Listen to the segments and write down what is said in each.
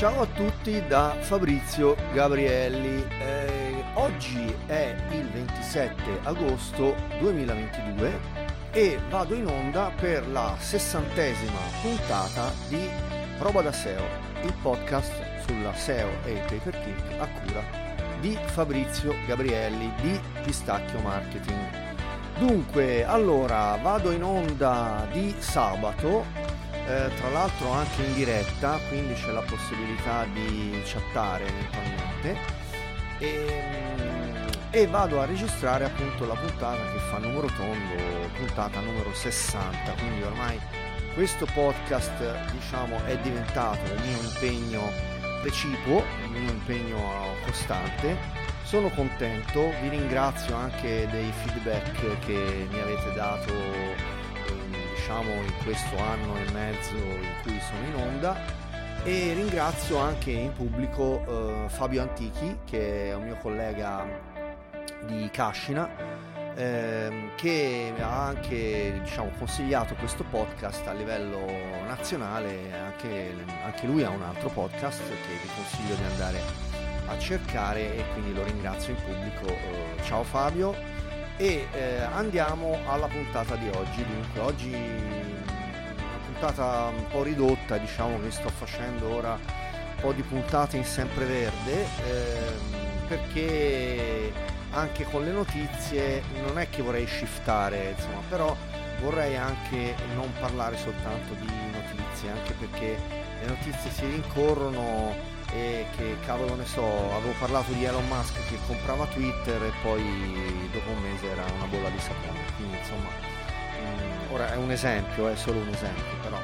Ciao a tutti da Fabrizio Gabrielli. Eh, oggi è il 27 agosto 2022 e vado in onda per la sessantesima puntata di Prova da SEO, il podcast sulla SEO e il pay per a cura di Fabrizio Gabrielli di Pistacchio Marketing. Dunque, allora vado in onda di sabato eh, tra l'altro anche in diretta, quindi c'è la possibilità di chattare eventualmente e, mm, e, vado a registrare appunto la puntata che fa numero tondo, puntata numero 60, quindi ormai questo podcast diciamo è diventato un mio impegno precipuo, un mio impegno costante. Sono contento, vi ringrazio anche dei feedback che mi avete dato diciamo in questo anno e mezzo in cui sono in onda. E ringrazio anche in pubblico eh, Fabio Antichi che è un mio collega di Cascina ehm, che ha anche diciamo, consigliato questo podcast a livello nazionale. Anche, anche lui ha un altro podcast che vi consiglio di andare a cercare e quindi lo ringrazio in pubblico. Eh, ciao Fabio e eh, andiamo alla puntata di oggi. Dunque, oggi una puntata un po' ridotta, diciamo che sto facendo ora un po' di puntate in sempreverde eh, perché anche con le notizie non è che vorrei shiftare, insomma, però vorrei anche non parlare soltanto di notizie, anche perché le notizie si rincorrono e che cavolo ne so, avevo parlato di Elon Musk che comprava Twitter e poi dopo un mese era una bolla di sapone, quindi insomma, mh, mm, ora è un esempio, è solo un esempio però.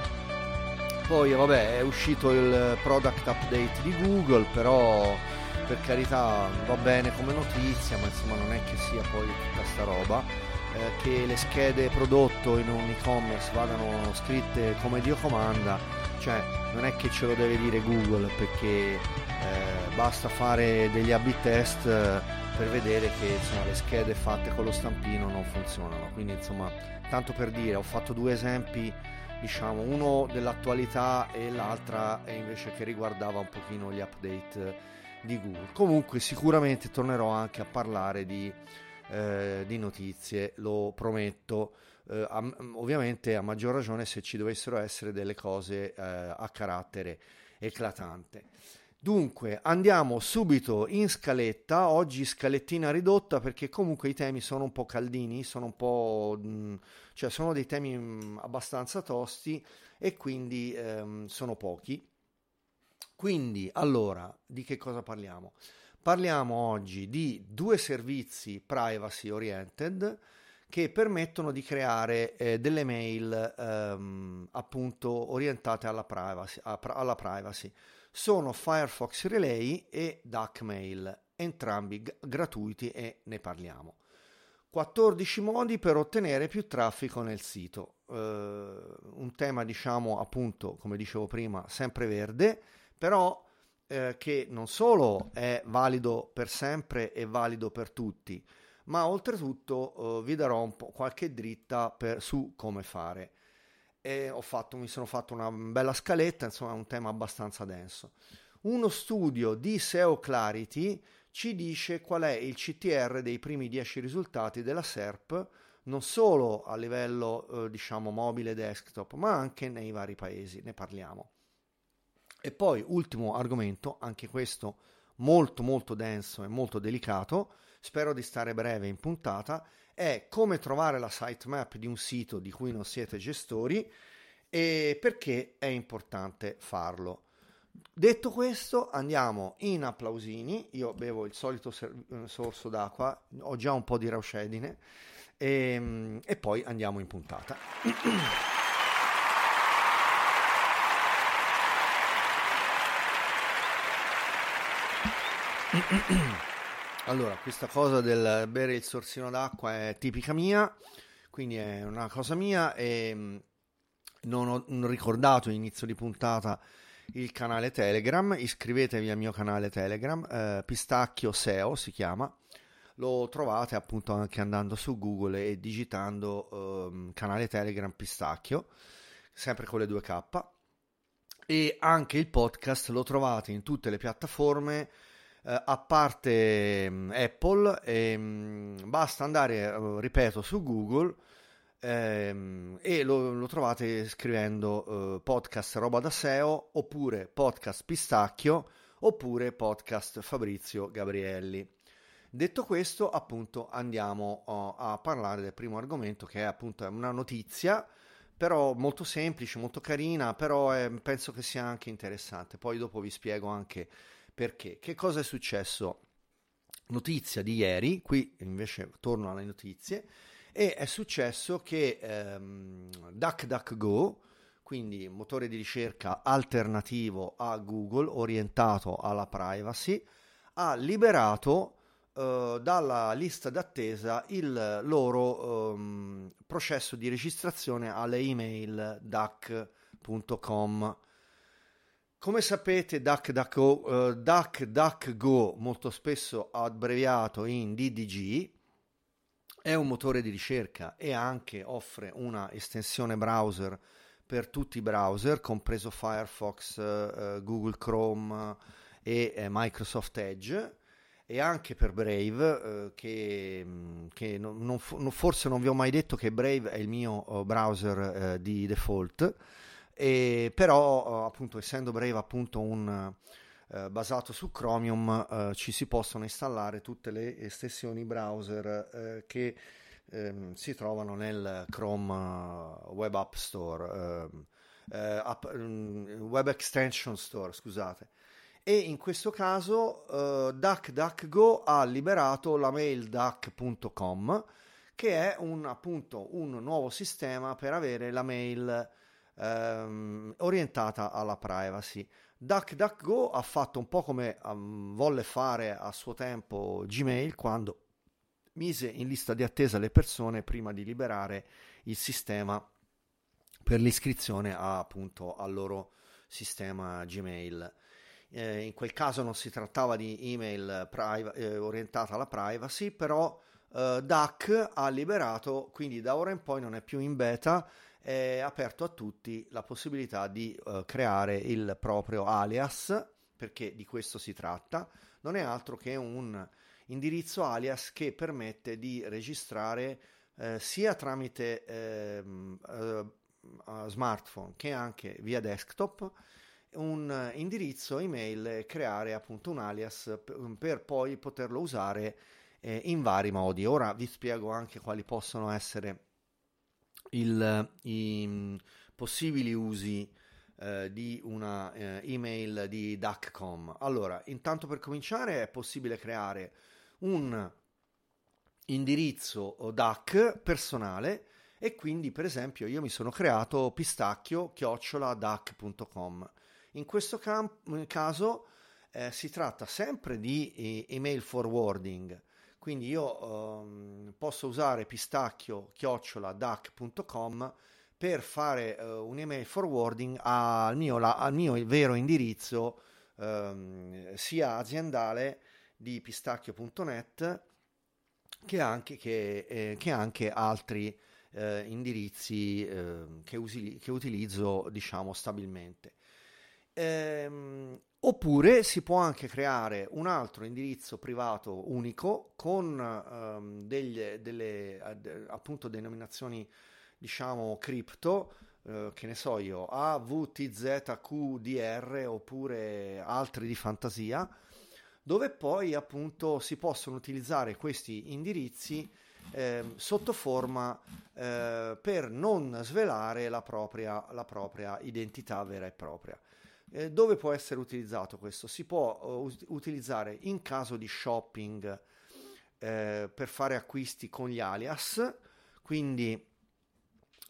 Poi vabbè è uscito il product update di Google, però per carità va bene come notizia, ma insomma non è che sia poi tutta sta roba. Eh, che le schede prodotto in un e-commerce vadano scritte come Dio comanda, cioè non è che ce lo deve dire Google perché eh, basta fare degli A-B test eh, per vedere che insomma, le schede fatte con lo stampino non funzionano. Quindi insomma, tanto per dire, ho fatto due esempi, diciamo, uno dell'attualità e l'altra invece che riguardava un pochino gli update di Google. Comunque sicuramente tornerò anche a parlare di, eh, di notizie, lo prometto eh, a, ovviamente a maggior ragione se ci dovessero essere delle cose eh, a carattere eclatante. Dunque andiamo subito in scaletta, oggi scalettina ridotta perché comunque i temi sono un po' caldini, sono un po' mh, mm, cioè sono dei temi mm, abbastanza tosti e quindi ehm, sono pochi. Quindi allora di che cosa parliamo? Parliamo oggi di due servizi privacy oriented che permettono di creare eh, delle mail ehm, appunto orientate alla privacy, alla privacy. Sono Firefox Relay e DuckMail, entrambi g- gratuiti e ne parliamo. 14 modi per ottenere più traffico nel sito. Uh, un tema, diciamo, appunto, come dicevo prima, sempre verde, però eh, che non solo è valido per sempre e valido per tutti, ma oltretutto eh, vi darò un po' qualche dritta per, su come fare. E ho fatto, mi sono fatto una bella scaletta, insomma è un tema abbastanza denso. Uno studio di SEO Clarity ci dice qual è il CTR dei primi 10 risultati della SERP, non solo a livello eh, diciamo mobile desktop, ma anche nei vari paesi, ne parliamo. E poi ultimo argomento, anche questo molto molto denso e molto delicato, spero di stare breve in puntata, è come trovare la sitemap di un sito di cui non siete gestori e perché è importante farlo. Detto questo, andiamo in applausini. Io bevo il solito ser- sorso d'acqua, ho già un po' di rauscedine e, ehm, e poi andiamo in puntata. Allora, questa cosa del bere il sorsino d'acqua è tipica mia, quindi è una cosa mia e mm, non ho ricordato inizio di puntata il canale Telegram, iscrivetevi al mio canale Telegram, eh, Pistacchio SEO si chiama, lo trovate appunto anche andando su Google e digitando eh, canale Telegram Pistacchio, sempre con le due K. E anche il podcast lo trovate in tutte le piattaforme eh, a parte mh, mm, Apple e, mh, mm, basta andare, uh, ripeto, su Google ehm, e lo, lo, trovate scrivendo uh, podcast roba da SEO oppure podcast pistacchio oppure podcast Fabrizio Gabrielli. Detto questo, appunto, andiamo uh, a parlare del primo argomento che è appunto una notizia però molto semplice, molto carina, però è, penso che sia anche interessante. Poi dopo vi spiego anche perché. Che cosa è successo? Notizia di ieri, qui invece torno alle notizie, e è successo che ehm, DuckDuckGo, quindi motore di ricerca alternativo a Google, orientato alla privacy, ha liberato Uh, dalla lista d'attesa il loro um, processo di registrazione alle email duck.com. Come sapete, DuckDuckGo, uh, DuckDuckGo, molto spesso abbreviato in DDG, è un motore di ricerca e anche offre una estensione browser per tutti i browser, compreso Firefox, uh, Google Chrome e Microsoft Edge. E anche per Brave, eh, che, mm, che non, non, forse non vi ho mai detto che Brave è il mio uh, browser eh, di default, e, però uh, appunto essendo Brave appunto un, uh, basato su Chromium ci si possono installare tutte le estensioni browser che ehm, si trovano nel Chrome Web App Store, ehm, app, um, Web Extension Store, scusate. E in questo caso DuckDuckGo ha liberato la mail duck.com che è un, appunto un nuovo sistema per avere la mail um, orientata alla privacy. DuckDuckGo ha fatto un po' come um, volle fare a suo tempo Gmail quando mise in lista di attesa le persone prima di liberare il sistema per l'iscrizione a, appunto al loro sistema Gmail eh, in quel caso non si trattava di email priva- eh, orientata alla privacy, però eh, DAC ha liberato, quindi da ora in poi non è più in beta, è aperto a tutti la possibilità di eh, creare il proprio alias, perché di questo si tratta, non è altro che un indirizzo alias che permette di registrare eh, sia tramite ehm, eh, smartphone che anche via desktop un indirizzo email e creare appunto un alias per, poi poterlo usare eh, in vari modi. Ora vi spiego anche quali possono essere il, i possibili usi eh, di una eh, email di DACCOM. Allora, intanto per cominciare è possibile creare un indirizzo DAC personale e quindi per esempio io mi sono creato pistacchio chiocciola dac.com in questo cam- caso eh, si tratta sempre di e- email forwarding, quindi io um, posso usare pistacchio chiocciola duck.com per fare uh, un email forwarding al mio, la, al mio vero indirizzo um, sia aziendale di pistacchio.net che anche, che, eh, che anche altri eh, indirizzi eh, che, usi, che utilizzo diciamo stabilmente. Ehm, oppure si può anche creare un altro indirizzo privato unico con ehm, degli, delle appunto denominazioni diciamo cripto eh, che ne so io AVTZQDR oppure altri di fantasia dove poi appunto si possono utilizzare questi indirizzi eh, sotto forma eh, per non svelare la propria, la propria identità vera e propria. Eh, dove può essere utilizzato questo? Si può uh, utilizzare in caso di shopping eh, per fare acquisti con gli alias, quindi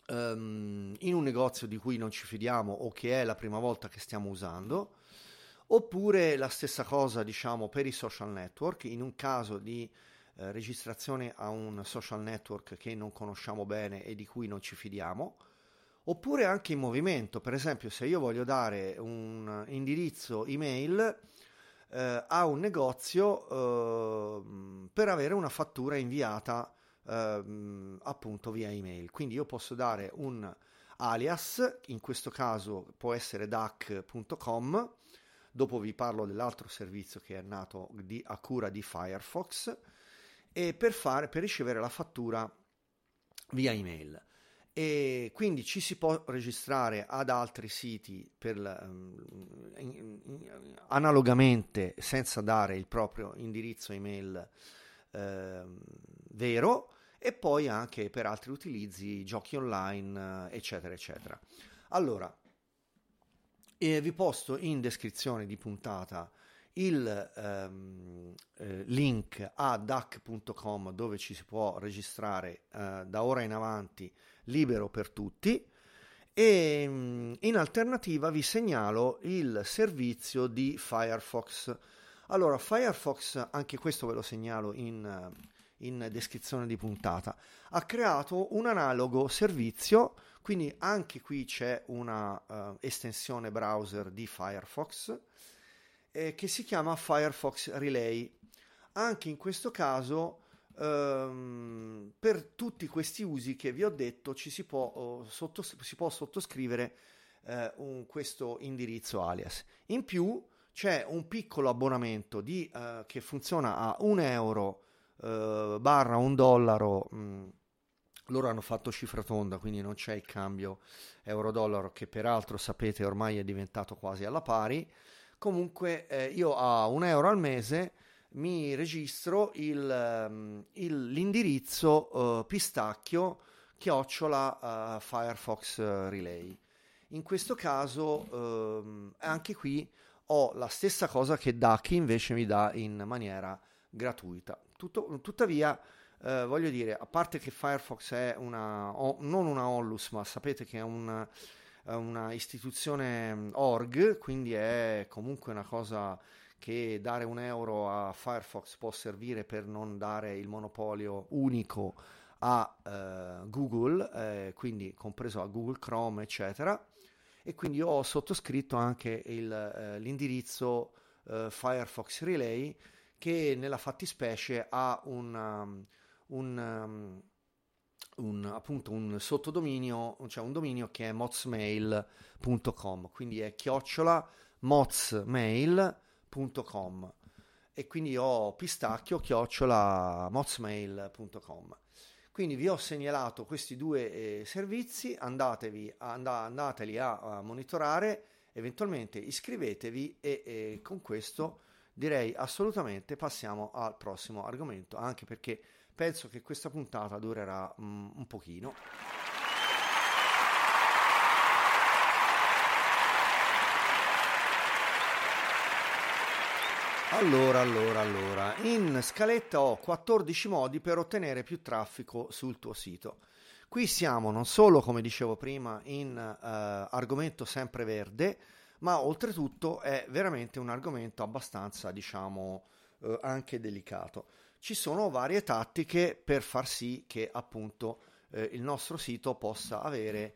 um, in un negozio di cui non ci fidiamo o che è la prima volta che stiamo usando, oppure la stessa cosa diciamo per i social network, in un caso di eh, registrazione a un social network che non conosciamo bene e di cui non ci fidiamo oppure anche in movimento. Per esempio, se io voglio dare un indirizzo email eh, a un negozio eh, per avere una fattura inviata eh, appunto via email. Quindi io posso dare un alias, in questo caso può essere duck.com, dopo vi parlo dell'altro servizio che è nato di, a cura di Firefox, e per, fare, per ricevere la fattura via email e quindi ci si può registrare ad altri siti per, in, analogamente senza dare il proprio indirizzo email eh, vero e poi anche per altri utilizzi, giochi online, eccetera, eccetera. Allora, eh, vi posto in descrizione di puntata il ehm, eh, link a duck.com dove ci si può registrare eh, da ora in avanti libero per tutti e mm, in alternativa vi segnalo il servizio di Firefox. Allora, Firefox, anche questo ve lo segnalo in, in descrizione di puntata, ha creato un analogo servizio, quindi anche qui c'è una uh, estensione browser di Firefox eh, che si chiama Firefox Relay. Anche in questo caso ehm, per tutti questi usi che vi ho detto ci si può, oh, sottos- si può sottoscrivere eh, un, questo indirizzo alias. In più c'è un piccolo abbonamento di, eh, che funziona a un euro eh, barra un dollaro. Mh, mm, loro hanno fatto cifra tonda, quindi non c'è il cambio euro-dollaro che peraltro sapete ormai è diventato quasi alla pari. Comunque eh, io a un euro al mese mi registro il, ehm, il, l'indirizzo uh, pistacchio chiocciola uh, Firefox Relay. In questo caso uh, anche qui ho la stessa cosa che Ducky invece mi dà in maniera gratuita. Tutto, tuttavia, eh, voglio dire, a parte che Firefox è una, o, non una Onlus, ma sapete che è un, una istituzione mm, org, quindi è comunque una cosa che dare un euro a Firefox può servire per non dare il monopolio unico a eh, Google, eh, quindi compreso a Google Chrome, eccetera. E quindi ho sottoscritto anche il, eh, l'indirizzo eh, Firefox Relay che nella fattispecie ha un, um, un, um, un, appunto un sottodominio, cioè un dominio che è mozmail.com, quindi è chiocciola mozmail.com mozmail.com e quindi ho pistacchio chiocciola mozmail.com. Quindi vi ho segnalato questi due eh, servizi, andatevi, and- andateli a, a, monitorare, eventualmente iscrivetevi e, e con questo direi assolutamente passiamo al prossimo argomento, anche perché penso che questa puntata durerà mm, un pochino. Allora, allora, allora, in scaletta ho 14 modi per ottenere più traffico sul tuo sito. Qui siamo non solo, come dicevo prima, in uh, argomento sempreverde, ma oltretutto è veramente un argomento abbastanza, diciamo, uh, anche delicato. Ci sono varie tattiche per far sì che appunto uh, il nostro sito possa avere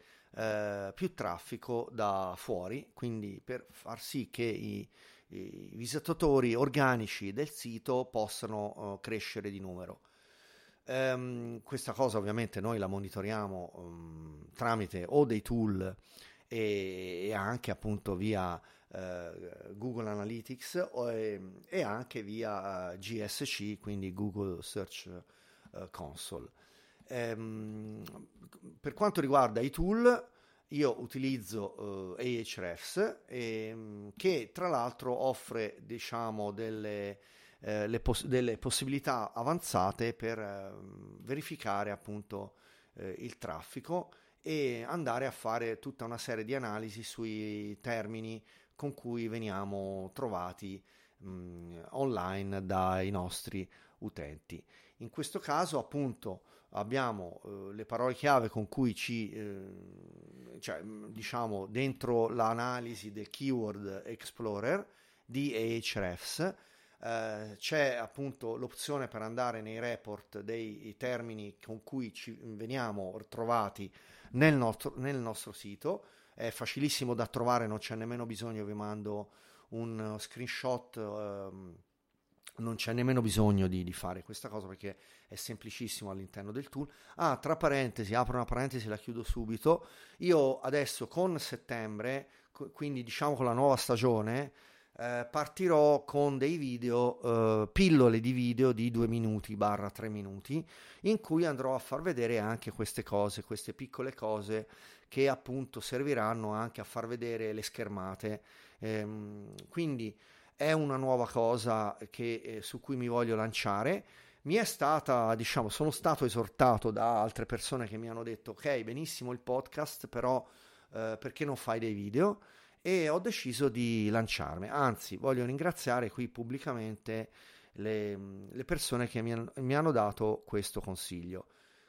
più traffico da fuori, quindi per far sì che i i visitatori organici del sito possano uh, crescere di numero. Um, questa cosa ovviamente noi la monitoriamo um, tramite o dei tool e, e anche appunto via uh, Google Analytics o, e, e, anche via uh, GSC, quindi Google Search Console. Um, per quanto riguarda i tool, io utilizzo uh, Ahrefs ehm, che tra l'altro offre diciamo delle, eh, poss- delle possibilità avanzate per eh, verificare appunto eh, il traffico e andare a fare tutta una serie di analisi sui termini con cui veniamo trovati mh, online dai nostri utenti. In questo caso appunto abbiamo eh, le parole chiave con cui ci, eh, cioè, diciamo, dentro l'analisi del keyword explorer di Ahrefs, eh, c'è appunto l'opzione per andare nei report dei termini con cui ci veniamo trovati nel nostro, nel nostro sito. È facilissimo da trovare, non c'è nemmeno bisogno, vi mando un screenshot ehm, non c'è nemmeno bisogno di, di, fare questa cosa perché è semplicissimo all'interno del tool. Ah, tra parentesi, apro una parentesi, la chiudo subito. Io adesso con settembre, quindi diciamo con la nuova stagione, eh, partirò con dei video, eh, pillole di video di due minuti barra tre minuti, in cui andrò a far vedere anche queste cose, queste piccole cose che appunto serviranno anche a far vedere le schermate. Ehm, quindi è una nuova cosa che, eh, su cui mi voglio lanciare. Mi è stata, diciamo, sono stato esortato da altre persone che mi hanno detto: Ok, benissimo il podcast, però eh, perché non fai dei video? E ho deciso di lanciarmi. Anzi, voglio ringraziare qui pubblicamente le, le persone che mi, mi hanno dato questo consiglio.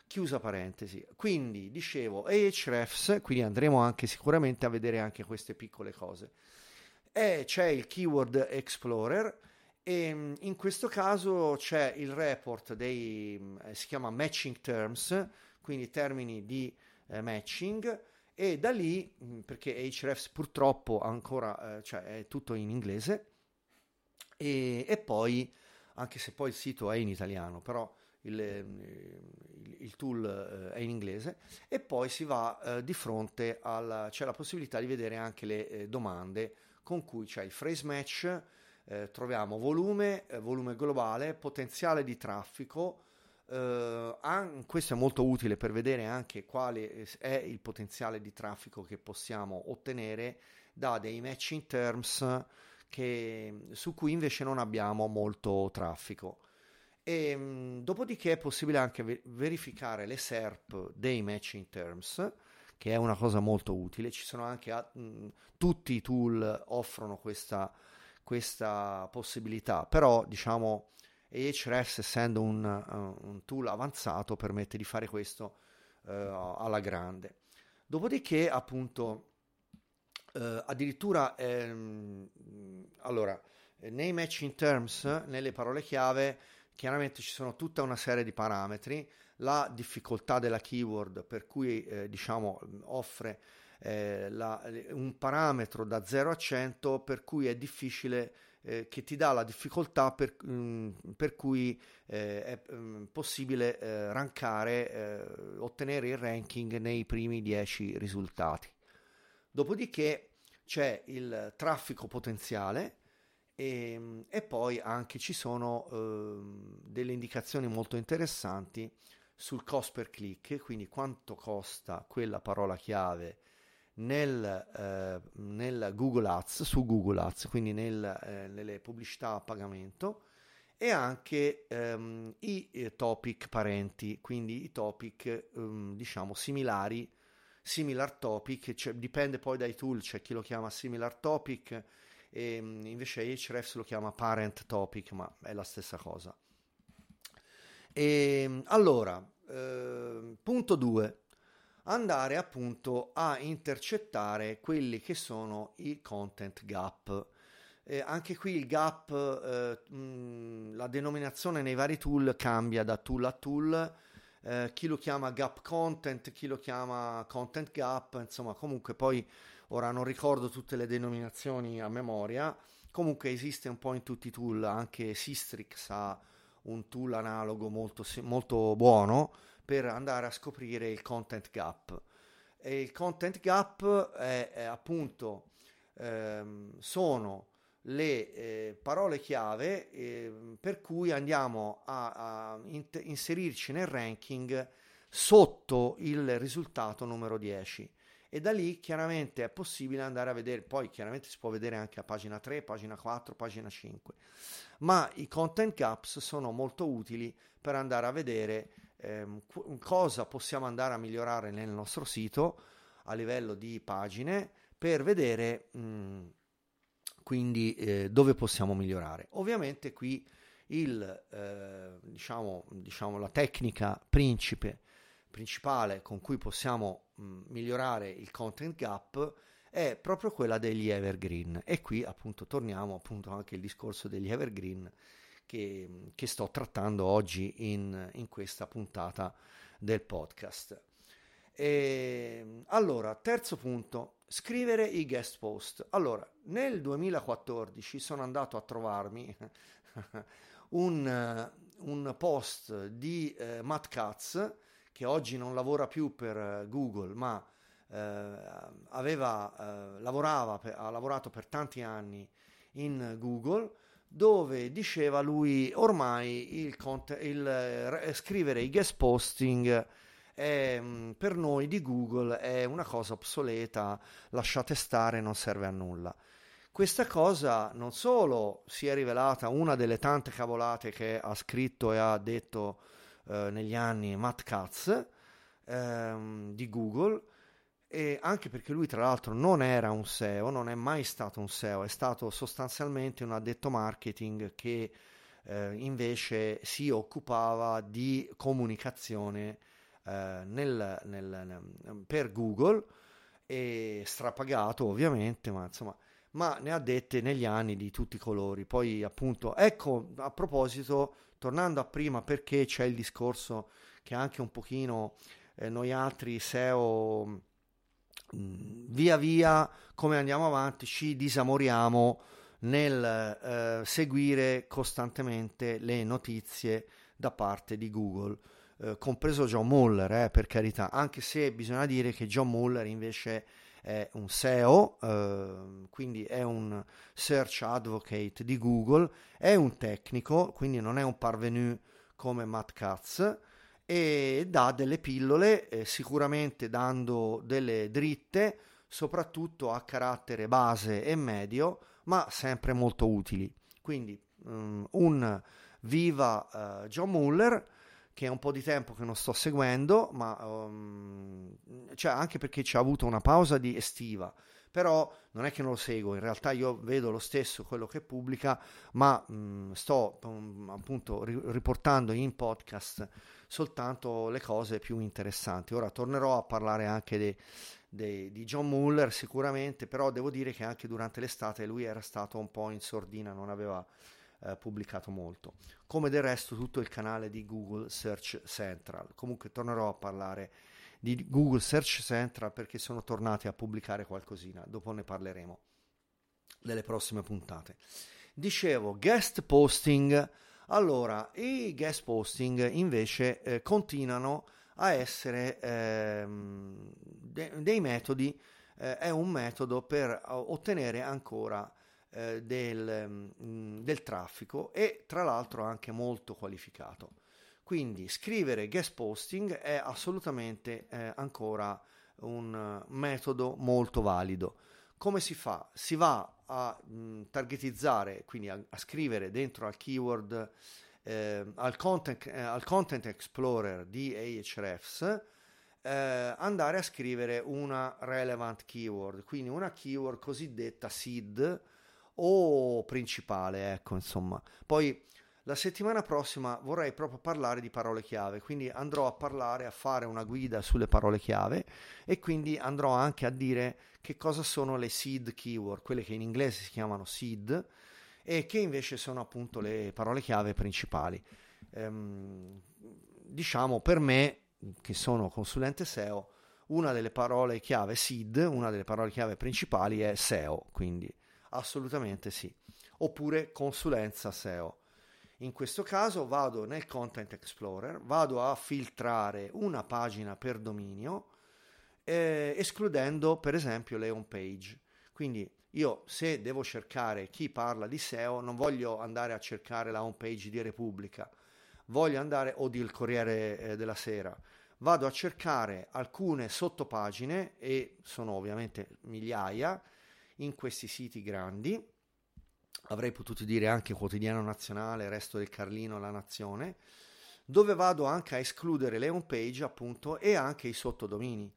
Chiusa parentesi. Quindi dicevo Ahrefs, quindi andremo anche sicuramente a vedere anche queste piccole cose e c'è il Keyword Explorer e mm, in questo caso c'è il report dei, eh, si chiama Matching Terms, quindi termini di eh, matching e da lì, mm, perché Hrefs purtroppo ancora, eh, cioè è tutto in inglese e, e, poi, anche se poi il sito è in italiano, però il, il, il tool eh, è in inglese e poi si va eh, di fronte alla, c'è la possibilità di vedere anche le eh, domande con cui c'è il phrase match, eh, troviamo volume, eh, volume globale, potenziale di traffico, eh, an- questo è molto utile per vedere anche quale è il potenziale di traffico che possiamo ottenere da dei matching terms che, su cui invece non abbiamo molto traffico. E, mh, dopodiché è possibile anche ver- verificare le SERP dei matching terms che è una cosa molto utile. Ci sono anche mh, tutti i tool offrono questa, questa possibilità, però diciamo Ahrefs essendo un, uh, un, tool avanzato permette di fare questo uh, alla grande. Dopodiché appunto uh, addirittura ehm, allora nei matching terms, nelle parole chiave, chiaramente ci sono tutta una serie di parametri la difficoltà della keyword per cui eh, diciamo offre eh, la, un parametro da 0 a 100 per cui è difficile eh, che ti dà la difficoltà per, mh, mm, per cui eh, è mh, mm, possibile eh, rankare, eh, ottenere il ranking nei primi 10 risultati. Dopodiché c'è il traffico potenziale e, mm, e poi anche ci sono ehm, delle indicazioni molto interessanti sul cost per click, quindi quanto costa quella parola chiave nel, eh, nel Google Ads, su Google Ads, quindi nel, eh, nelle pubblicità a pagamento e anche ehm, i eh, topic parenti, quindi i topic ehm, diciamo similari, similar topic, cioè, dipende poi dai tool, c'è chi lo chiama similar topic e ehm, invece Hrefs lo chiama parent topic, ma è la stessa cosa. E, ehm, allora, eh, punto 2. Andare appunto a intercettare quelli che sono i content gap. Eh, anche qui il gap, eh, mh, la denominazione nei vari tool cambia da tool a tool. Eh, chi lo chiama gap content, chi lo chiama content gap, insomma, comunque poi ora non ricordo tutte le denominazioni a memoria. Comunque esiste un po' in tutti i tool, anche Sistrix ha un tool analogo molto, molto buono per andare a scoprire il content gap. E il content gap è, è appunto ehm, sono le eh, parole chiave eh, per cui andiamo a, a int- inserirci nel ranking sotto il risultato numero 10 e da lì chiaramente è possibile andare a vedere, poi chiaramente si può vedere anche a pagina 3, pagina 4, pagina 5, ma i content gaps sono molto utili per andare a vedere ehm, cosa possiamo andare a migliorare nel nostro sito a livello di pagine per vedere mh, quindi eh, dove possiamo migliorare. Ovviamente qui il, eh, diciamo, diciamo, la tecnica principe principale con cui possiamo mh, migliorare il content gap è proprio quella degli evergreen e qui appunto torniamo appunto anche al discorso degli evergreen che, che sto trattando oggi in, in, questa puntata del podcast. E, allora, terzo punto, scrivere i guest post. Allora, nel 2014 sono andato a trovarmi un, un post di eh, Matt Katz, che oggi non lavora più per Google, ma eh, aveva, eh, lavorava, ha lavorato per tanti anni in Google, dove diceva lui ormai il, il scrivere i guest posting è, mm, per noi di Google è una cosa obsoleta, lasciate stare, non serve a nulla. Questa cosa non solo si è rivelata una delle tante cavolate che ha scritto e ha detto eh, negli anni Matt Katz ehm, di Google, e anche perché lui tra l'altro non era un SEO, non è mai stato un SEO, è stato sostanzialmente un addetto marketing che eh, invece si occupava di comunicazione eh, nel, nel, nel, per Google e strapagato ovviamente, ma insomma ma ne ha dette negli anni di tutti i colori. Poi appunto, ecco, a proposito, tornando a prima, perché c'è il discorso che anche un pochino eh, noi altri SEO via via come andiamo avanti ci disamoriamo nel eh, seguire costantemente le notizie da parte di Google, eh, compreso John Muller, eh, per carità, anche se bisogna dire che John Muller invece è un SEO, eh, quindi è un search advocate di Google, è un tecnico, quindi non è un parvenu come Matt Katz, e dà delle pillole, eh, sicuramente dando delle dritte, soprattutto a carattere base e medio, ma sempre molto utili. Quindi um, un viva uh, John Muller che è un po' di tempo che non sto seguendo, ma um, cioè anche perché ci ha avuto una pausa di estiva, però non è che non lo seguo, in realtà io vedo lo stesso quello che pubblica, ma um, sto appunto ri- riportando in podcast soltanto le cose più interessanti. Ora tornerò a parlare anche de, de, di John Muller sicuramente, però devo dire che anche durante l'estate lui era stato un po' in sordina, non aveva eh, pubblicato molto, come del resto tutto il canale di Google Search Central. Comunque tornerò a parlare di Google Search Central perché sono tornati a pubblicare qualcosina, dopo ne parleremo nelle prossime puntate. Dicevo, guest posting allora, i guest posting invece eh, continuano a essere ehm, de- dei metodi, eh, è un metodo per ottenere ancora eh, del, mh, mm, del traffico e tra l'altro anche molto qualificato. Quindi scrivere guest posting è assolutamente eh, ancora un metodo molto valido. Come si fa? Si va a mh, mm, targetizzare, quindi a, a, scrivere dentro al keyword, eh, al, content, eh, al, content, Explorer di Ahrefs, eh, andare a scrivere una relevant keyword, quindi una keyword cosiddetta seed o principale, ecco, insomma. Poi la settimana prossima vorrei proprio parlare di parole chiave, quindi andrò a parlare, a fare una guida sulle parole chiave e quindi andrò anche a dire che cosa sono le seed keyword, quelle che in inglese si chiamano seed e che invece sono appunto le parole chiave principali. Ehm, diciamo per me, che sono consulente SEO, una delle parole chiave seed, una delle parole chiave principali è SEO, quindi assolutamente sì. Oppure consulenza SEO in questo caso vado nel Content Explorer, vado a filtrare una pagina per dominio, eh, escludendo per esempio le home page. Quindi io se devo cercare chi parla di SEO non voglio andare a cercare la home page di Repubblica, voglio andare o del Corriere eh, della Sera, vado a cercare alcune sottopagine e sono ovviamente migliaia in questi siti grandi avrei potuto dire anche quotidiano nazionale, resto del Carlino, la nazione, dove vado anche a escludere le home page appunto e anche i sottodomini.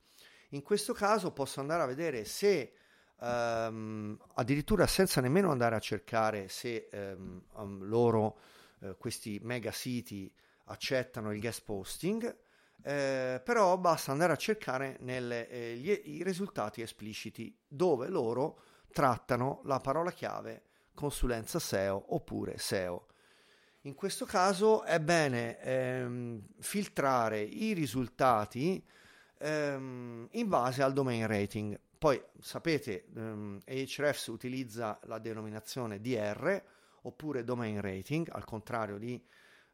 In questo caso posso andare a vedere se um, addirittura senza nemmeno andare a cercare se um, um, loro, uh, questi mega siti, accettano il guest posting, eh, però basta andare a cercare nelle, eh, gli, i risultati espliciti dove loro trattano la parola chiave consulenza SEO oppure SEO. In questo caso è bene ehm, filtrare i risultati ehm, in base al domain rating. Poi sapete, ehm, Ahrefs utilizza la denominazione DR oppure domain rating, al contrario di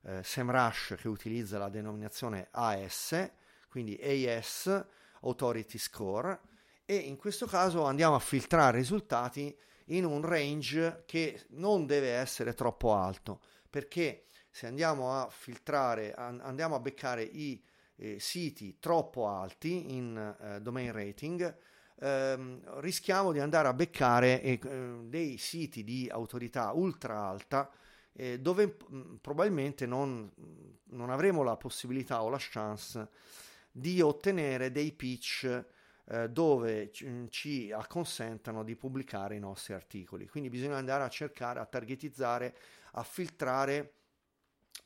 eh, SEMrush che utilizza la denominazione AS, quindi AS, Authority Score, e in questo caso andiamo a filtrare i risultati in un range che non deve essere troppo alto, perché se andiamo a filtrare, an- andiamo a beccare i eh, siti troppo alti in eh, domain rating, ehm, rischiamo di andare a beccare eh, dei siti di autorità ultra alta eh, dove mh, probabilmente non, non, avremo la possibilità o la chance di ottenere dei pitch dove ci, mm, ci consentano di pubblicare i nostri articoli. Quindi bisogna andare a cercare, a targetizzare, a filtrare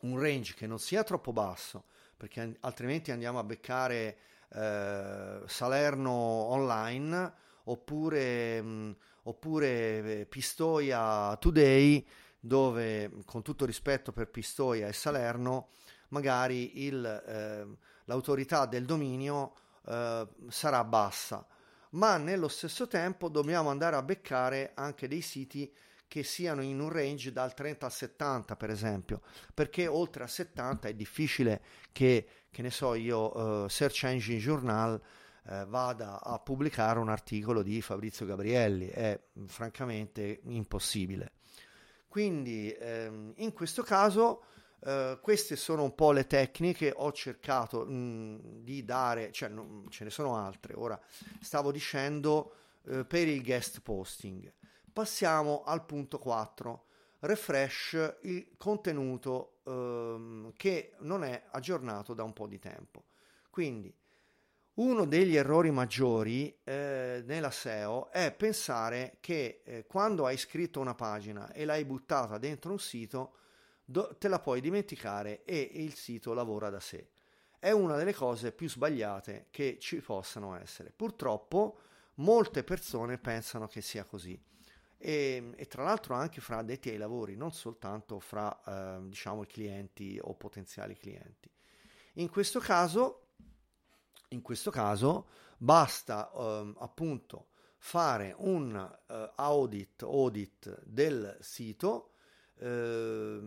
un range che non sia troppo basso, perché altrimenti andiamo a beccare eh, Salerno online oppure, mh, mm, oppure eh, Pistoia Today dove con tutto rispetto per Pistoia e Salerno magari il, eh, l'autorità del dominio eh, sarà bassa. Ma nello stesso tempo dobbiamo andare a beccare anche dei siti che siano in un range dal 30 al 70 per esempio perché oltre a 70 è difficile che che ne so io uh, Search Engine Journal uh, vada a pubblicare un articolo di Fabrizio Gabrielli. È francamente impossibile. Quindi ehm, in questo caso eh, queste sono un po' le tecniche, ho cercato mh, di dare, cioè non, ce ne sono altre, ora stavo dicendo eh, per il guest posting. Passiamo al punto 4, refresh il contenuto ehm, che non è aggiornato da un po' di tempo. Quindi uno degli errori maggiori eh, nella SEO è pensare che eh, quando hai scritto una pagina e l'hai buttata dentro un sito, te la puoi dimenticare e il sito lavora da sé. È una delle cose più sbagliate che ci possano essere. Purtroppo molte persone pensano che sia così. E, e tra l'altro anche fra addetti ai lavori, non soltanto fra eh, diciamo clienti o potenziali clienti. In questo caso in questo caso basta eh, appunto fare un eh, audit, audit del sito. Eh,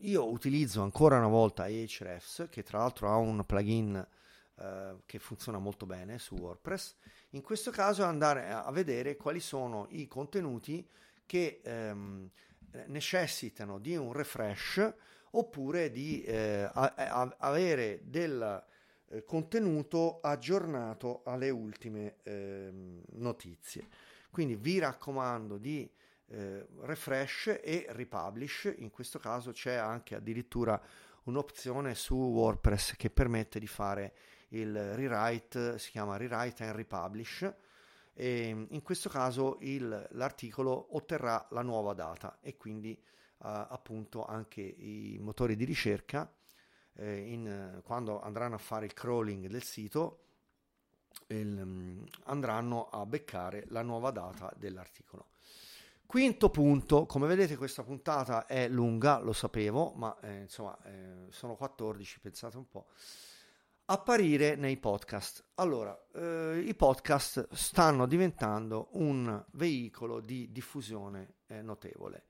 io utilizzo ancora una volta Ahrefs, che tra l'altro ha un plugin eh, che funziona molto bene su WordPress. In questo caso andare a vedere quali sono i contenuti che ehm, necessitano di un refresh oppure di eh, a- a- avere del eh, contenuto aggiornato alle ultime eh, notizie. Quindi vi raccomando di eh, refresh e republish, in questo caso c'è anche addirittura un'opzione su WordPress che permette di fare il rewrite, si chiama rewrite and republish e in questo caso il, l'articolo otterrà la nuova data e quindi eh, appunto anche i motori di ricerca eh, in, quando andranno a fare il crawling del sito il, um, andranno a beccare la nuova data dell'articolo. Quinto punto, come vedete questa puntata è lunga, lo sapevo, ma eh, insomma eh, sono 14, pensate un po'. Apparire nei podcast. Allora, eh, i podcast stanno diventando un veicolo di diffusione eh, notevole.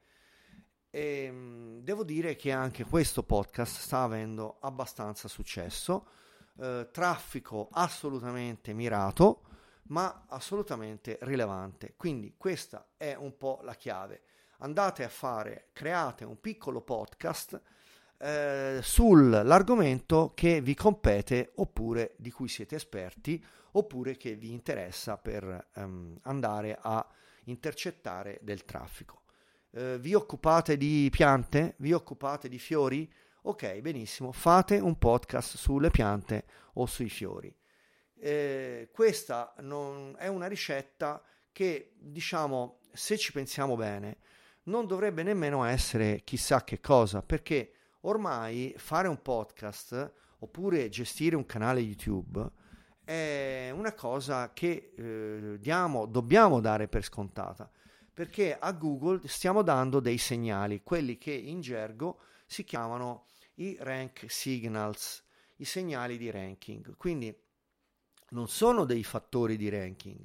E, ehm, devo dire che anche questo podcast sta avendo abbastanza successo, eh, traffico assolutamente mirato, ma assolutamente rilevante. Quindi questa è un po' la chiave. Andate a fare, create un piccolo podcast eh, sull'argomento che vi compete oppure di cui siete esperti oppure che vi interessa per ehm, andare a intercettare del traffico eh, vi occupate di piante? Vi occupate di fiori? Ok, benissimo, fate un podcast sulle piante o sui fiori. Eh, questa non è una ricetta che, diciamo, se ci pensiamo bene, non dovrebbe nemmeno essere chissà che cosa, perché ormai fare un podcast oppure gestire un canale YouTube è una cosa che eh, diamo, dobbiamo dare per scontata perché a Google stiamo dando dei segnali, quelli che in gergo si chiamano i rank signals, i segnali di ranking. Quindi non sono dei fattori di ranking,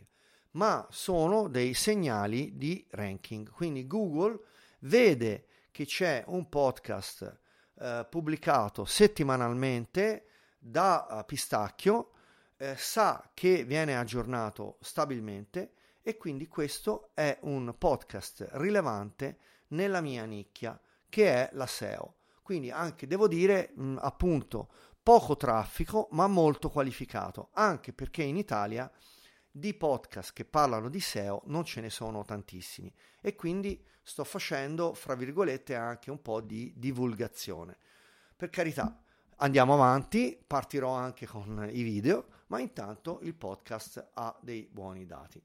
ma sono dei segnali di ranking. Quindi Google vede che c'è un podcast eh, pubblicato settimanalmente da uh, Pistacchio, eh, sa che viene aggiornato stabilmente e quindi questo è un podcast rilevante nella mia nicchia che è la SEO. Quindi anche devo dire mh, appunto poco traffico ma molto qualificato, anche perché in Italia di podcast che parlano di SEO non ce ne sono tantissimi e quindi sto facendo, fra virgolette, anche un po' di divulgazione. Per carità, andiamo avanti, partirò anche con i video, ma intanto il podcast ha dei buoni dati.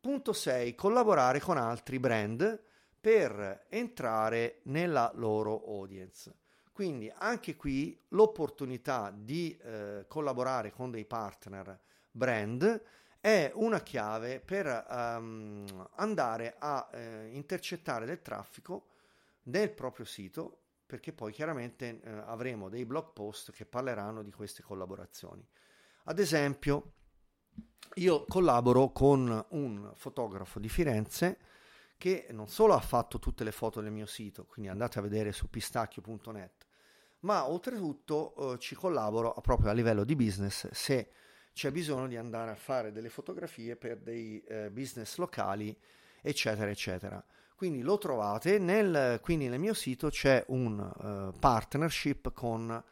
Punto 6. Collaborare con altri brand per entrare nella loro audience. Quindi anche qui l'opportunità di eh, collaborare con dei partner brand è una chiave per um, andare a eh, intercettare del traffico nel proprio sito perché poi chiaramente eh, avremo dei blog post che parleranno di queste collaborazioni. Ad esempio, io collaboro con un fotografo di Firenze che non solo ha fatto tutte le foto del mio sito, quindi andate a vedere su pistacchio.net, ma oltretutto eh, ci collaboro proprio a livello di business se c'è bisogno di andare a fare delle fotografie per dei eh, business locali, eccetera, eccetera. Quindi lo trovate, nel, quindi nel mio sito c'è un uh, partnership con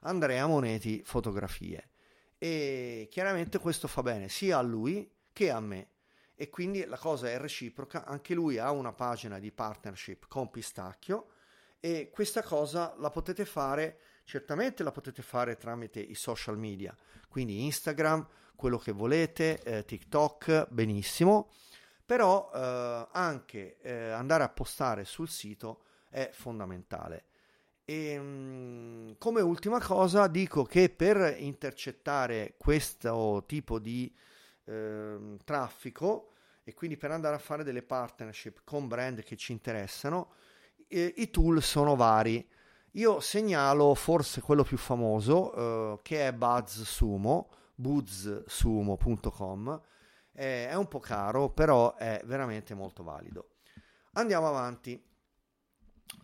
Andrea Moneti Fotografie e chiaramente questo fa bene sia a lui che a me e quindi la cosa è reciproca, anche lui ha una pagina di partnership con Pistacchio e questa cosa la potete fare Certamente la potete fare tramite i social media, quindi Instagram, quello che volete, eh, TikTok, benissimo, però eh, anche eh, andare a postare sul sito è fondamentale. E, mh, mm, come ultima cosa dico che per intercettare questo tipo di ehm, traffico e quindi per andare a fare delle partnership con brand che ci interessano, eh, i tool sono vari. Io segnalo forse quello più famoso uh, che è BuzzSumo, buzzsumo.com. Eh, è un po' caro, però è veramente molto valido. Andiamo avanti.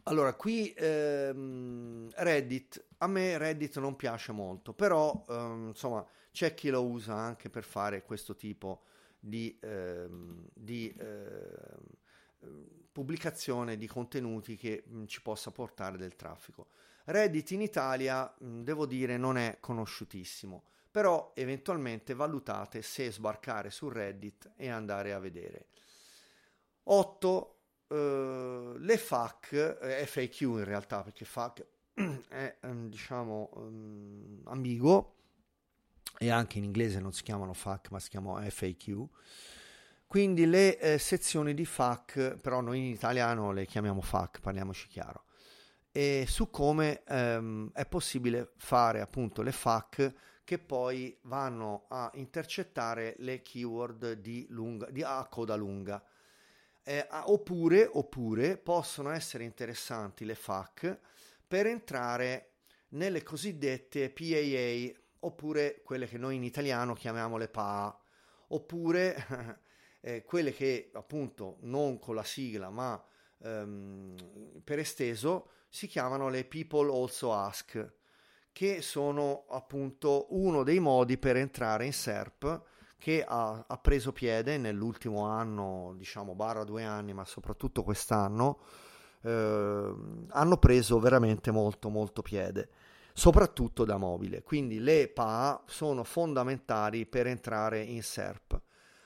Allora, qui ehm, Reddit, a me Reddit non piace molto, però ehm, insomma c'è chi lo usa anche per fare questo tipo di, ehm, di ehm, pubblicazione di contenuti che mh, ci possa portare del traffico. Reddit in Italia, mh, devo dire, non è conosciutissimo, però eventualmente valutate se sbarcare su Reddit e andare a vedere. 8. Uh, le FAQ, eh, FAQ in realtà, perché FAQ è um, diciamo ambiguo e anche in inglese non si chiamano FAQ ma si chiamano FAQ quindi le eh, sezioni di FAQ, però noi in italiano le chiamiamo FAQ, parliamoci chiaro, e su come ehm, è possibile fare appunto le FAQ che poi vanno a intercettare le keyword di, lunga, di a coda lunga. Eh, oppure, oppure possono essere interessanti le FAQ per entrare nelle cosiddette PAA oppure quelle che noi in italiano chiamiamo le PAA oppure eh, quelle che appunto non con la sigla ma ehm, per esteso si chiamano le People Also Ask, che sono appunto uno dei modi per entrare in SERP che ha, ha preso piede nell'ultimo anno, diciamo barra due anni, ma soprattutto quest'anno, eh, hanno preso veramente molto molto piede soprattutto da mobile. Quindi le PA sono fondamentali per entrare in SERP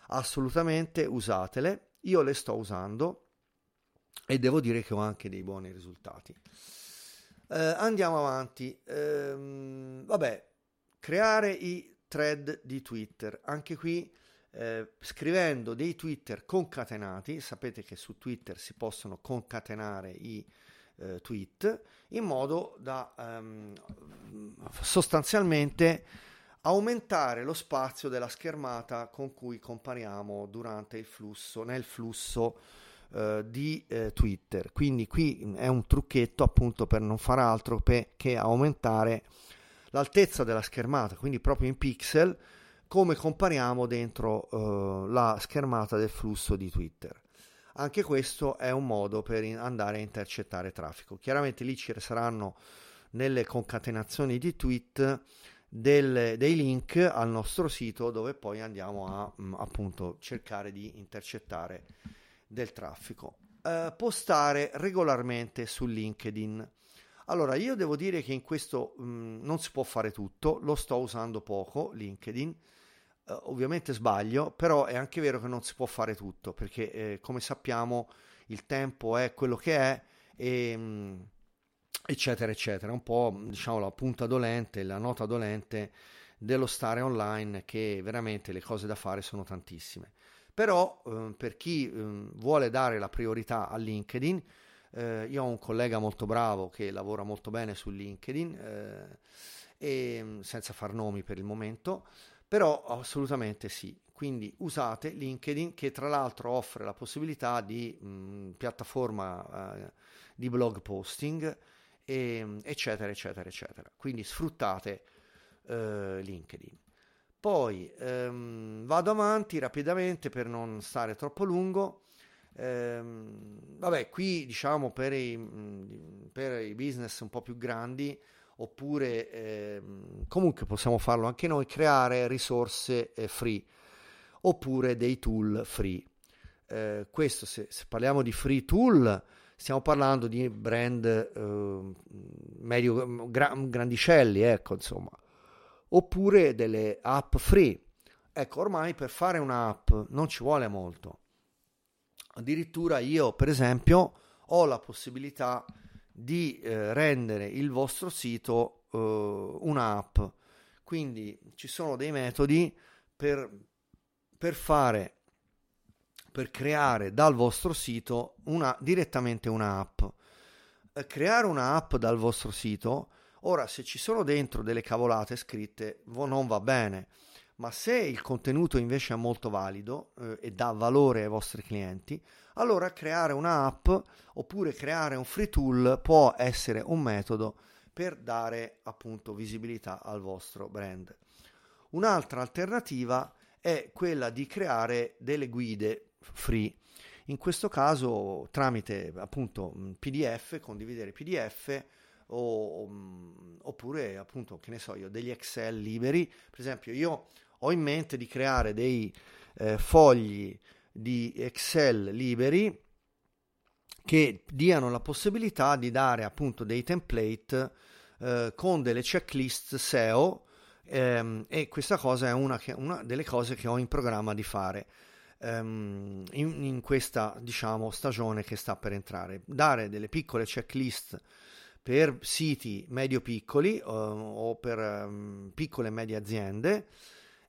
assolutamente usatele, io le sto usando e devo dire che ho anche dei buoni risultati. Eh, andiamo avanti, ehm, vabbè, creare i thread di Twitter, anche qui eh, scrivendo dei Twitter concatenati, sapete che su Twitter si possono concatenare i eh, tweet in modo da ehm, sostanzialmente aumentare lo spazio della schermata con cui compariamo durante il flusso, nel flusso eh, di eh, Twitter. Quindi qui è un trucchetto appunto per non fare altro che aumentare l'altezza della schermata, quindi proprio in pixel, come compariamo dentro eh, la schermata del flusso di Twitter. anche questo è un modo per andare a intercettare traffico. Chiaramente lì ci saranno nelle concatenazioni di tweet del, dei link al nostro sito dove poi andiamo a mh, mm, appunto cercare di intercettare del traffico. Eh, postare regolarmente su LinkedIn. Allora, io devo dire che in questo mh, mm, non si può fare tutto, lo sto usando poco, LinkedIn. Uh, ovviamente sbaglio, però è anche vero che non si può fare tutto, perché eh, come sappiamo il tempo è quello che è e... Mh, mm, eccetera, eccetera. Un po', diciamo, la punta dolente, la nota dolente dello stare online, che veramente le cose da fare sono tantissime. Però, eh, per chi eh, vuole dare la priorità a LinkedIn, eh, io ho un collega molto bravo che lavora molto bene su LinkedIn, eh, e, senza far nomi per il momento, però assolutamente sì. Quindi usate LinkedIn che tra l'altro offre la possibilità di mh, piattaforma eh, di blog posting e, ehm, eccetera, eccetera, eccetera. Quindi sfruttate eh, LinkedIn. Poi ehm, vado avanti rapidamente per non stare troppo lungo. Ehm, vabbè, qui diciamo per i, per i, business un po' più grandi, oppure ehm, comunque possiamo farlo anche noi, creare risorse eh, free oppure dei tool free. Eh, questo se, se parliamo di free tool stiamo parlando di brand eh, medio gra- grandicelli, ecco, insomma, oppure delle app free. Ecco, ormai per fare un'app non ci vuole molto. Addirittura io, per esempio, ho la possibilità di eh, rendere il vostro sito eh, un'app. Quindi ci sono dei metodi per, per fare per creare dal vostro sito una, direttamente un'app. Eh, creare un'app dal vostro sito, ora se ci sono dentro delle cavolate scritte non va bene, ma se il contenuto invece è molto valido eh, e dà valore ai vostri clienti, allora creare un'app oppure creare un free tool può essere un metodo per dare appunto visibilità al vostro brand. Un'altra alternativa è quella di creare delle guide free. In questo caso tramite appunto PDF, condividere PDF o, oppure appunto che ne so io degli Excel liberi. Per esempio io ho in mente di creare dei eh, fogli di Excel liberi che diano la possibilità di dare appunto dei template eh, con delle checklist SEO ehm, e questa cosa è una, che, una delle cose che ho in programma di fare um, in, in, questa diciamo, stagione che sta per entrare. Dare delle piccole checklist per siti medio-piccoli uh, o per um, piccole e medie aziende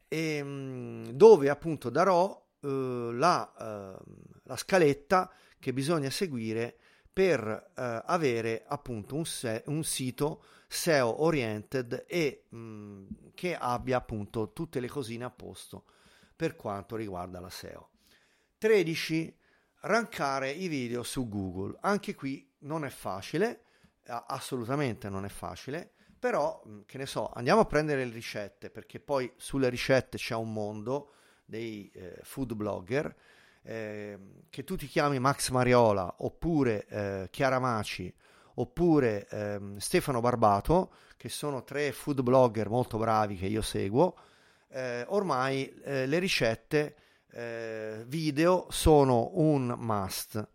e, um, dove appunto darò uh, la, uh, la, scaletta che bisogna seguire per avere appunto un, se- un sito SEO oriented e mh, che abbia appunto tutte le cosine a posto per quanto riguarda la SEO. 13. Rankare i video su Google. Anche qui non è facile, assolutamente non è facile, però che ne so, andiamo a prendere le ricette perché poi sulle ricette c'è un mondo dei eh, food blogger eh, che tu ti chiami Max Mariola oppure eh, Chiara Maci oppure ehm, Stefano Barbato che sono tre food blogger molto bravi che io seguo eh, ormai eh, le ricette eh, video sono un must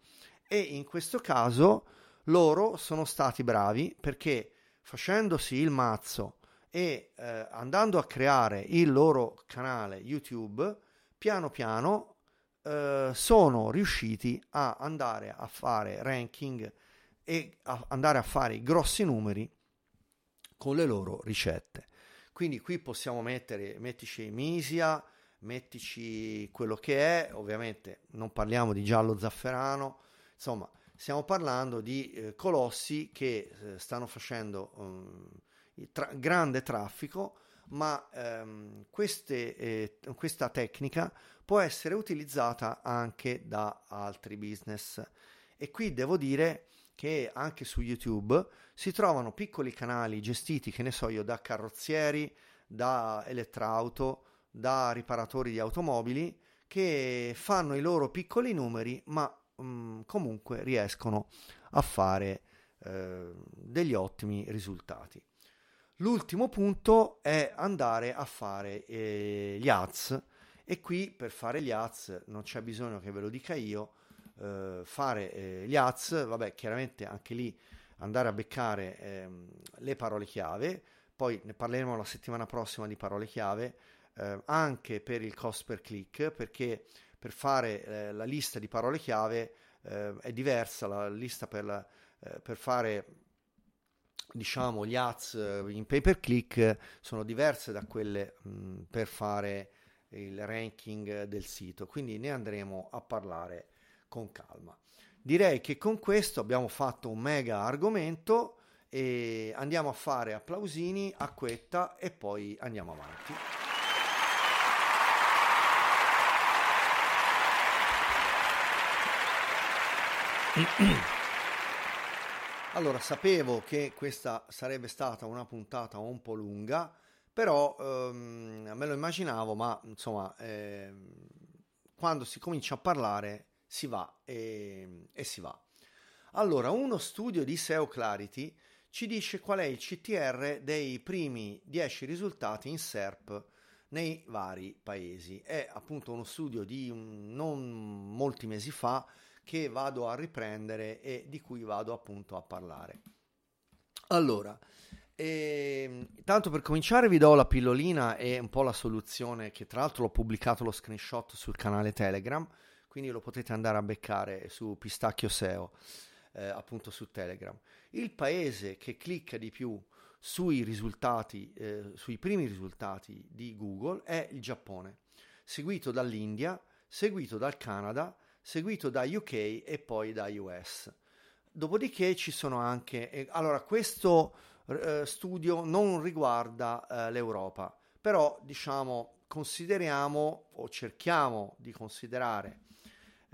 e in questo caso loro sono stati bravi perché facendosi il mazzo e eh, andando a creare il loro canale YouTube piano piano eh, sono riusciti a andare a fare ranking e a andare a fare i grossi numeri con le loro ricette. Quindi qui possiamo mettere, mettici Misia, mettici quello che è, ovviamente non parliamo di giallo zafferano, insomma stiamo parlando di eh, colossi che eh, stanno facendo um, tra- grande traffico, ma ehm, queste, eh, questa tecnica può essere utilizzata anche da altri business. E qui devo dire che anche su YouTube si trovano piccoli canali gestiti, che ne so io, da carrozzieri, da elettrauto, da riparatori di automobili che fanno i loro piccoli numeri, ma mh, mm, comunque riescono a fare eh, degli ottimi risultati. L'ultimo punto è andare a fare eh, gli ads e qui per fare gli ads non c'è bisogno che ve lo dica io, eh, fare eh, gli ads, vabbè chiaramente anche lì andare a beccare ehm, le parole chiave, poi ne parleremo la settimana prossima di parole chiave, eh, anche per il cost per click, perché per fare eh, la lista di parole chiave eh, è diversa, la lista per, la, eh, per fare diciamo gli ads in pay per click sono diverse da quelle mh, per fare il ranking del sito, quindi ne andremo a parlare con calma. Direi che con questo abbiamo fatto un mega argomento e andiamo a fare applausini, acquetta e poi andiamo avanti. Allora, sapevo che questa sarebbe stata una puntata un po' lunga, però ehm, me lo immaginavo, ma insomma, ehm, quando si comincia a parlare si va e, e si va. Allora, uno studio di SEO Clarity ci dice qual è il CTR dei primi 10 risultati in SERP nei vari paesi. È appunto uno studio di non molti mesi fa che vado a riprendere e di cui vado appunto a parlare. Allora, eh, tanto per cominciare vi do la pillolina e un po' la soluzione che tra l'altro l'ho pubblicato lo screenshot sul canale Telegram quindi lo potete andare a beccare su Pistacchio SEO, eh, appunto su Telegram. Il paese che clicca di più sui risultati, eh, sui primi risultati di Google è il Giappone, seguito dall'India, seguito dal Canada, seguito da UK e poi da US. Dopodiché ci sono anche... Eh, allora, questo eh, studio non riguarda eh, l'Europa, però diciamo consideriamo o cerchiamo di considerare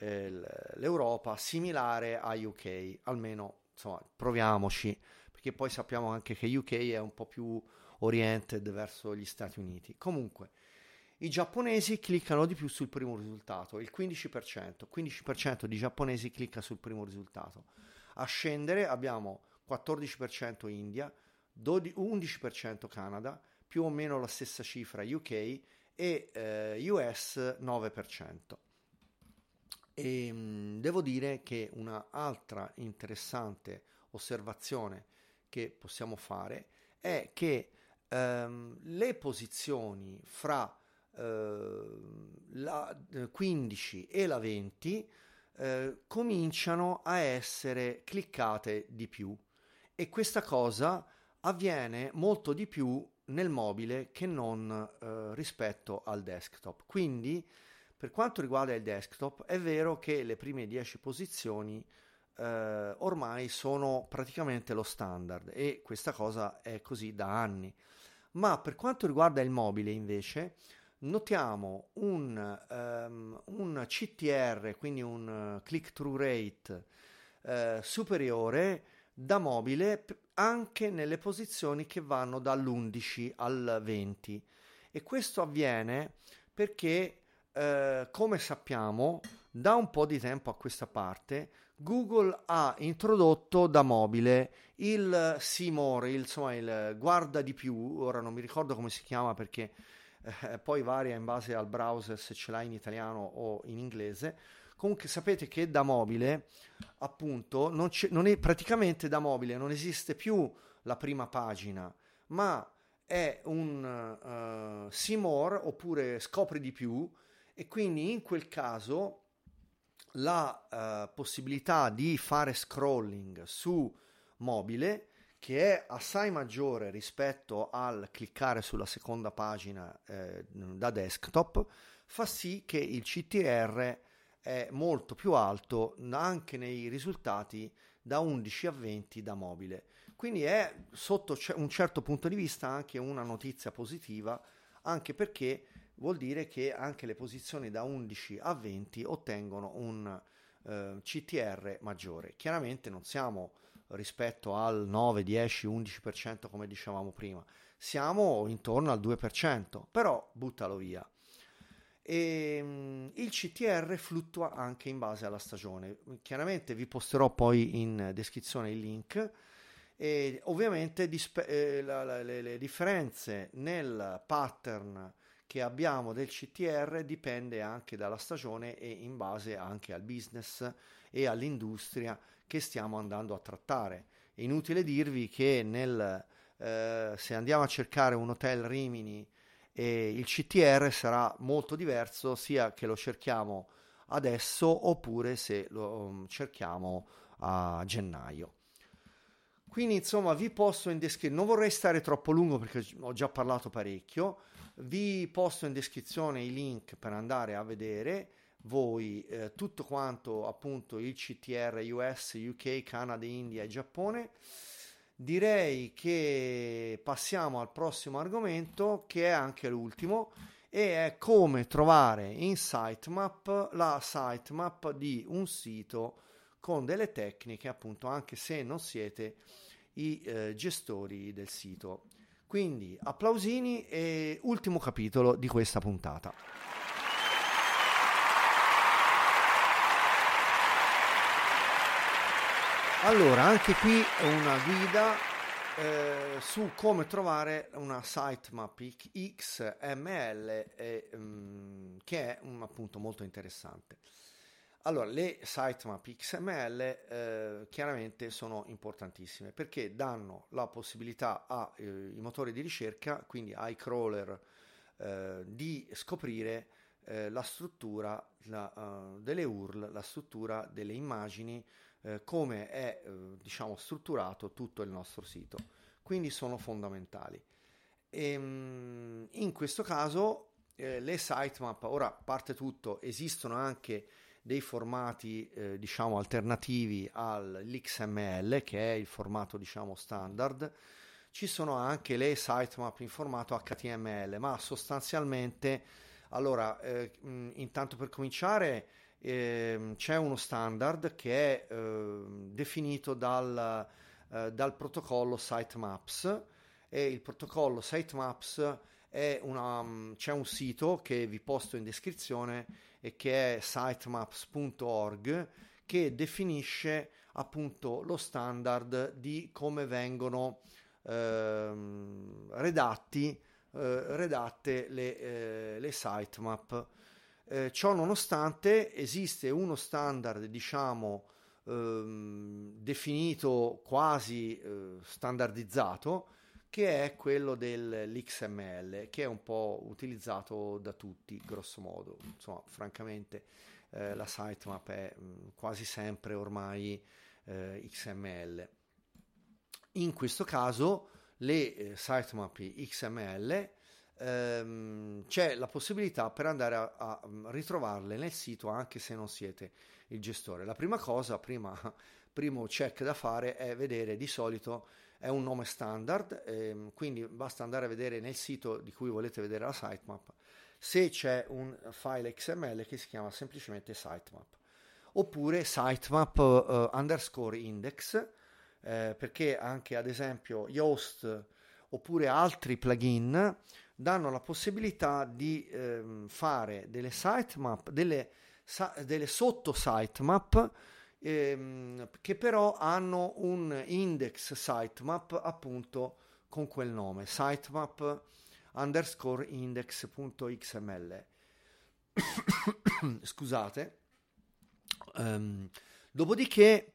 eh, l'Europa similare a UK, almeno insomma proviamoci, perché poi sappiamo anche che UK è un po' più oriented verso gli Stati Uniti. Comunque, i giapponesi cliccano di più sul primo risultato, il 15%, 15% di giapponesi clicca sul primo risultato. A scendere abbiamo 14% India, 12, 11% Canada, più o meno la stessa cifra UK e eh, US 9%. E mh, devo dire che un'altra interessante osservazione che possiamo fare è che ehm, le posizioni fra eh, la 15 e la 20 eh, cominciano a essere cliccate di più e questa cosa avviene molto di più nel mobile che non eh, rispetto al desktop. Quindi per quanto riguarda il desktop, è vero che le prime 10 posizioni eh, ormai sono praticamente lo standard e questa cosa è così da anni. Ma per quanto riguarda il mobile, invece, notiamo un, um, un CTR, quindi un click-through rate eh, superiore da mobile anche nelle posizioni che vanno dall'11 al 20 e questo avviene perché eh, come sappiamo, da un po' di tempo a questa parte, Google ha introdotto da mobile il il, insomma, il guarda di più, ora non mi ricordo come si chiama perché eh, poi varia in base al browser se ce l'hai in italiano o in inglese. Comunque sapete che da mobile, appunto, non, non è praticamente da mobile, non esiste più la prima pagina, ma è un uh, see more oppure scopri di più e quindi in quel caso la uh, possibilità di fare scrolling su mobile che è assai maggiore rispetto al cliccare sulla seconda pagina eh, da desktop fa sì che il CTR è molto più alto anche nei risultati da 11 a 20 da mobile. Quindi è sotto un certo punto di vista anche una notizia positiva anche perché vuol dire che anche le posizioni da 11 a 20 ottengono un eh, CTR maggiore. Chiaramente non siamo rispetto al 9, 10, 11% come dicevamo prima, siamo intorno al 2%, però buttalo via. e um, il CTR fluttua anche in base alla stagione. Chiaramente vi posterò poi in descrizione il link e ovviamente dispe- eh, la, la, le, le differenze nel pattern che abbiamo del CTR dipende anche dalla stagione e in base anche al business e all'industria che stiamo andando a trattare. È inutile dirvi che nel, eh, se andiamo a cercare un hotel Rimini e il CTR sarà molto diverso sia che lo cerchiamo adesso oppure se lo um, cerchiamo a gennaio. Quindi insomma vi posto in descrizione, non vorrei stare troppo lungo perché ho già parlato parecchio, vi posto in descrizione i link per andare a vedere voi eh, tutto quanto appunto il CTR US, UK, Canada, India e Giappone. Direi che passiamo al prossimo argomento che è anche l'ultimo e è come trovare in sitemap la sitemap di un sito con delle tecniche appunto anche se non siete i eh, gestori del sito. Quindi applausini e ultimo capitolo di questa puntata. Allora, anche qui una guida eh, su come trovare una sitemap XML eh, um, che è um, appunto molto interessante. Allora, le sitemap XML eh, chiaramente sono importantissime perché danno la possibilità ai eh, motori di ricerca, quindi ai crawler, eh, di scoprire eh, la struttura la, uh, delle URL, la struttura delle immagini, eh, come è diciamo strutturato tutto il nostro sito. Quindi sono fondamentali. E, um, in questo caso le sitemap, ora parte tutto, esistono anche dei formati eh, diciamo alternativi all'XML che è il formato diciamo standard. Ci sono anche le sitemap in formato HTML ma sostanzialmente allora eh, intanto per cominciare eh, c'è uno standard che è ehm, definito dal, eh, dal protocollo sitemaps. E il protocollo sitemaps è una, c'è un sito che vi posto in descrizione e che è sitemaps.org che definisce appunto lo standard di come vengono ehm, redatti, eh, redatte le, eh, le sitemap. Eh, ciò nonostante esiste uno standard diciamo ehm, definito quasi eh, standardizzato che è quello dell'XML, che è un po' utilizzato da tutti, grosso modo. Insomma, francamente, eh, la sitemap è mh, mm, quasi sempre ormai eh, XML. In questo caso, le eh, sitemap XML ehm, c'è la possibilità per andare a, a, mm, ritrovarle nel sito anche se non siete il gestore. La prima cosa, prima, primo check da fare è vedere di solito è un nome standard, ehm, quindi basta andare a vedere nel sito di cui volete vedere la sitemap se c'è un file XML che si chiama semplicemente sitemap oppure sitemap uh, underscore index eh, perché anche ad esempio Yoast oppure altri plugin danno la possibilità di ehm, fare delle sitemap, delle, sa- delle sotto sitemap ehm, che però hanno un index sitemap appunto con quel nome, sitemap underscore index.xml. Scusate. Um, dopodiché,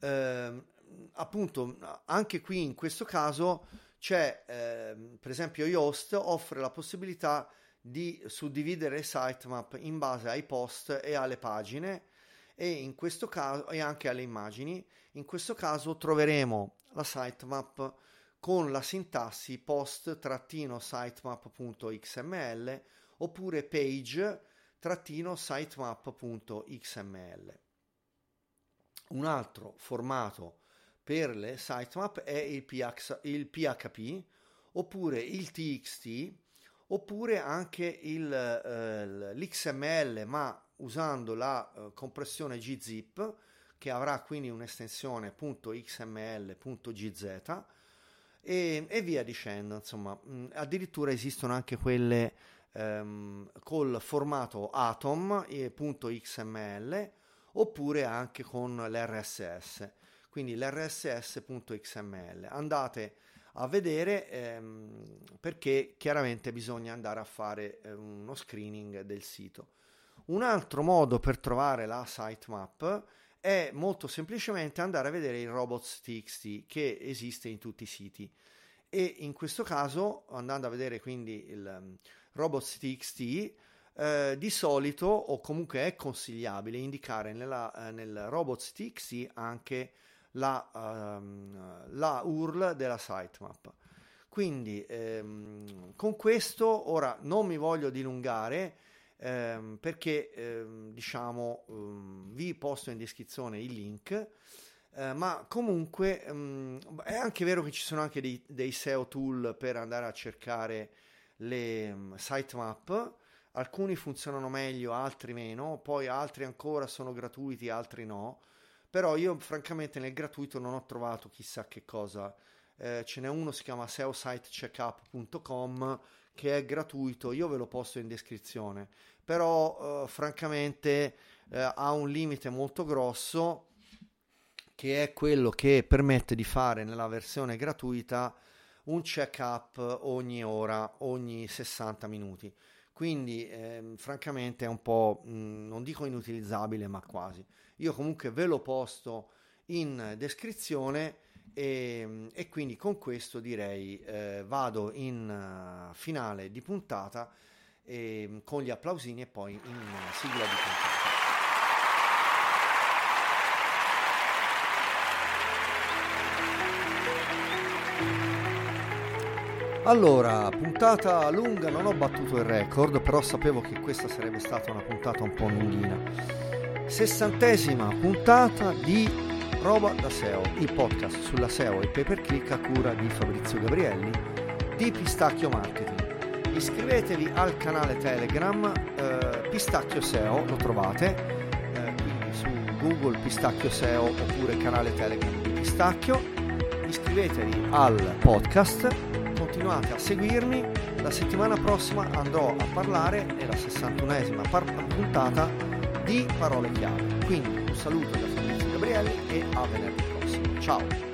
um, appunto, anche qui in questo caso c'è, um, per esempio, Yoast offre la possibilità di suddividere sitemap in base ai post e alle pagine e in questo caso e anche alle immagini. In questo caso troveremo la sitemap con la sintassi post-sitemap.xml oppure page-sitemap.xml. Un altro formato per le sitemap è il, PX, il PHP oppure il TXT oppure anche il, eh, l'XML ma usando la uh, compressione gzip che avrà quindi un'estensione .xml.gz e, e via dicendo insomma mh, addirittura esistono anche quelle ehm, col formato atom.xml oppure anche con l'RSS, quindi l'RSS.xml. Andate a vedere ehm, perché chiaramente bisogna andare a fare eh, uno screening del sito. Un altro modo per trovare la sitemap è molto semplicemente andare a vedere il robots.txt che esiste in tutti i siti e in questo caso andando a vedere quindi il um, robots.txt eh, di solito o comunque è consigliabile indicare nella, eh, nel robots.txt anche la, um, la URL della sitemap. Quindi ehm, con questo ora non mi voglio dilungare ehm, perché ehm, diciamo ehm, vi posto in descrizione il link. Eh, ma comunque ehm, è anche vero che ci sono anche dei, dei SEO tool per andare a cercare le um, sitemap alcuni funzionano meglio, altri meno, poi altri ancora sono gratuiti, altri no. Però io francamente nel gratuito non ho trovato chissà che cosa. Eh, ce n'è uno, si chiama seositecheckup.com che è gratuito, io ve lo posto in descrizione. Però eh, francamente eh, ha un limite molto grosso che è quello che permette di fare nella versione gratuita un check-up ogni ora, ogni 60 minuti. Quindi, eh, francamente, è un po', mh, mm, non dico inutilizzabile, ma quasi. Io comunque ve lo posto in descrizione e, e quindi con questo direi eh, vado in uh, finale di puntata eh, con gli applausini e poi in sigla di puntata. Allora, puntata lunga, non ho battuto il record, però sapevo che questa sarebbe stata una puntata un po' lunghina. Sessantesima puntata di Roba da SEO, il podcast sulla SEO e pay per click a cura di Fabrizio Gabrielli di Pistacchio Marketing. Iscrivetevi al canale Telegram eh, Pistacchio SEO, lo trovate eh, quindi su Google Pistacchio SEO oppure canale Telegram di Pistacchio. Iscrivetevi al podcast continuate a seguirmi. La settimana prossima andrò a parlare, nella 61esima puntata, di parole chiave. Quindi un saluto da Gabrielli e a venerdì prossimo. Ciao!